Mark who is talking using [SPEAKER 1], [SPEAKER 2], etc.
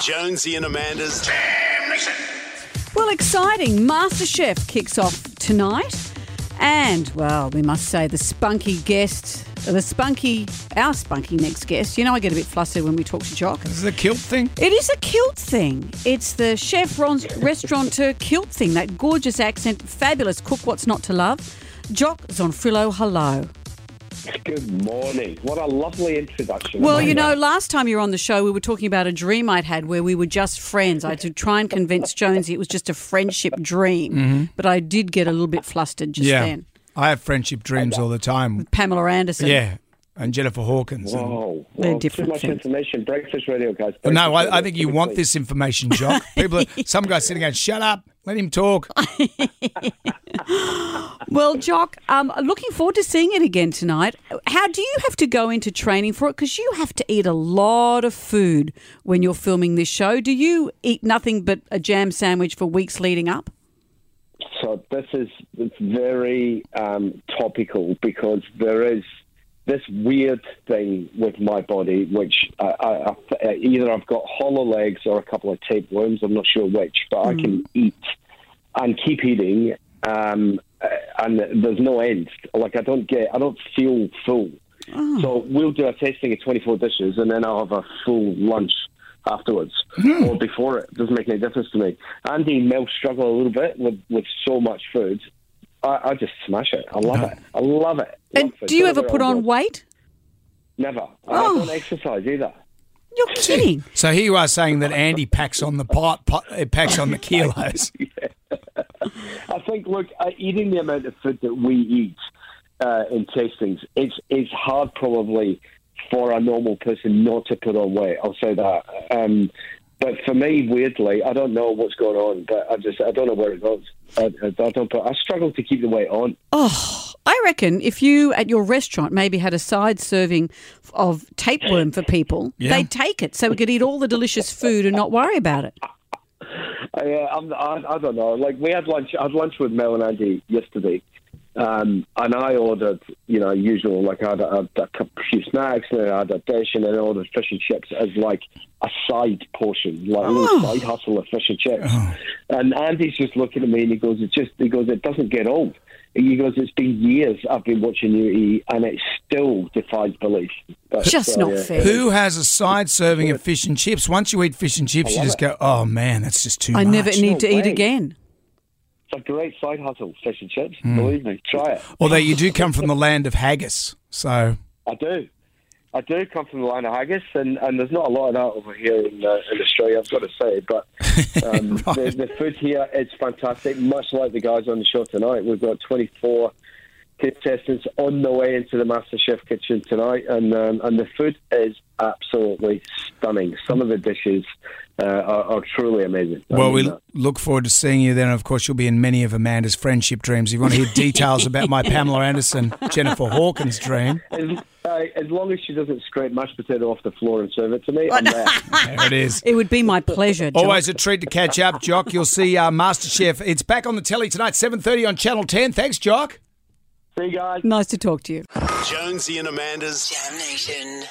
[SPEAKER 1] Jonesy and Amanda's Jam Nation.
[SPEAKER 2] Well, exciting. MasterChef kicks off tonight. And, well, we must say the spunky guest, the spunky, our spunky next guest. You know, I get a bit flustered when we talk to Jock.
[SPEAKER 3] This is a kilt thing.
[SPEAKER 2] It is a kilt thing. It's the chef ron- restaurateur kilt thing. That gorgeous accent, fabulous cook, what's not to love. Jock Zonfrillo, hello.
[SPEAKER 4] Good morning. What a lovely introduction.
[SPEAKER 2] Well, you know, last time you were on the show, we were talking about a dream I'd had where we were just friends. I had to try and convince Jonesy it was just a friendship dream, mm-hmm. but I did get a little bit flustered just
[SPEAKER 3] yeah.
[SPEAKER 2] then.
[SPEAKER 3] I have friendship dreams all the time.
[SPEAKER 2] With Pamela Anderson.
[SPEAKER 3] Yeah. And Jennifer Hawkins. and-
[SPEAKER 4] Whoa,
[SPEAKER 2] They're
[SPEAKER 4] well,
[SPEAKER 2] different
[SPEAKER 4] Too much
[SPEAKER 2] things.
[SPEAKER 4] information. Breakfast radio, guys.
[SPEAKER 3] But no, I, I think you want this information, Jock. People, are, some guys sitting going, "Shut up, let him talk."
[SPEAKER 2] Well, Jock, um, looking forward to seeing it again tonight. How do you have to go into training for it? Because you have to eat a lot of food when you're filming this show. Do you eat nothing but a jam sandwich for weeks leading up?
[SPEAKER 4] So this is very um, topical because there is this weird thing with my body, which I, I, I, either I've got hollow legs or a couple of tapeworms. I'm not sure which, but I can eat and keep eating, um, uh, and there's no end. Like I don't get, I don't feel full. So we'll do a tasting of 24 dishes, and then I'll have a full lunch afterwards or before it. Doesn't make any difference to me. Andy and Mel struggle a little bit with, with so much food. I, I just smash it. I love it. I love it.
[SPEAKER 2] And
[SPEAKER 4] Love food.
[SPEAKER 2] do you ever put on weight?
[SPEAKER 4] Never. And
[SPEAKER 2] Oh.
[SPEAKER 4] I don't exercise either.
[SPEAKER 2] You're kidding.
[SPEAKER 3] So here you are saying that Andy packs on the pot, pot uh, packs on the kilos.
[SPEAKER 4] I think, look, uh, eating the amount of food that we eat uh, in tastings, it's, it's hard probably for a normal person not to put on weight. I'll say that. Um, but for me, weirdly, I don't know what's going on, but I just, I don't know where it goes. I, I don't, I struggle to keep the weight on.
[SPEAKER 2] Oh, I reckon if you at your restaurant maybe had a side serving of tapeworm for people,
[SPEAKER 3] Yeah.
[SPEAKER 2] they'd take it so we could eat all the delicious food and not worry about it.
[SPEAKER 4] I, uh, I'm, I, I don't know. Like we had lunch. I had lunch with Mel and Andy yesterday, um, and I ordered, you know, usual. Like I had a, a, a few snacks, and then I had a dish, and then I ordered fish and chips as like a side portion, like a little side hustle of fish and chips. And Andy's just looking at me, and he goes, "It just," he goes, "It doesn't get old." He goes, "It's been years I've been watching you eat, and it still defies belief." But,
[SPEAKER 2] Just
[SPEAKER 4] so,
[SPEAKER 2] not
[SPEAKER 4] yeah.
[SPEAKER 2] fair.
[SPEAKER 3] Who has a side serving of fish and chips? Once you eat fish and chips, you just
[SPEAKER 4] it.
[SPEAKER 3] go, "Oh man, that's just too
[SPEAKER 2] I
[SPEAKER 3] much."
[SPEAKER 2] I never need to
[SPEAKER 4] No
[SPEAKER 2] eat again.
[SPEAKER 4] It's a great side hustle, fish and chips. Believe me, try it.
[SPEAKER 3] Although you do come from the land of haggis, so
[SPEAKER 4] I do. I do come from the line of haggis, and, and there's not a lot of that over here in, uh, in Australia, I've got to say. But um, the, the food here is fantastic, much like the guys on the show tonight. We've got 24 contestants on the way into the MasterChef kitchen tonight, and um, and the food is absolutely stunning. Some of the dishes uh, are, are truly amazing. I
[SPEAKER 3] well, we
[SPEAKER 4] that.
[SPEAKER 3] look forward to seeing you then. Of course, you'll be in many of Amanda's friendship dreams. If you want to hear details about my Pamela Anderson, Jennifer Hawkins dream,
[SPEAKER 4] As, uh, as long as she doesn't scrape mashed potato off the floor and serve it to me, I'm there.
[SPEAKER 3] there it is.
[SPEAKER 2] It would be my pleasure. Jock.
[SPEAKER 3] Always a treat to catch up, Jock. You'll see uh, MasterChef. It's back on the telly tonight, 7.30 on Channel 10. Thanks, Jock.
[SPEAKER 4] See you guys.
[SPEAKER 2] Nice to talk to you.
[SPEAKER 1] Jonesy and Amanda's
[SPEAKER 5] Jam Nation.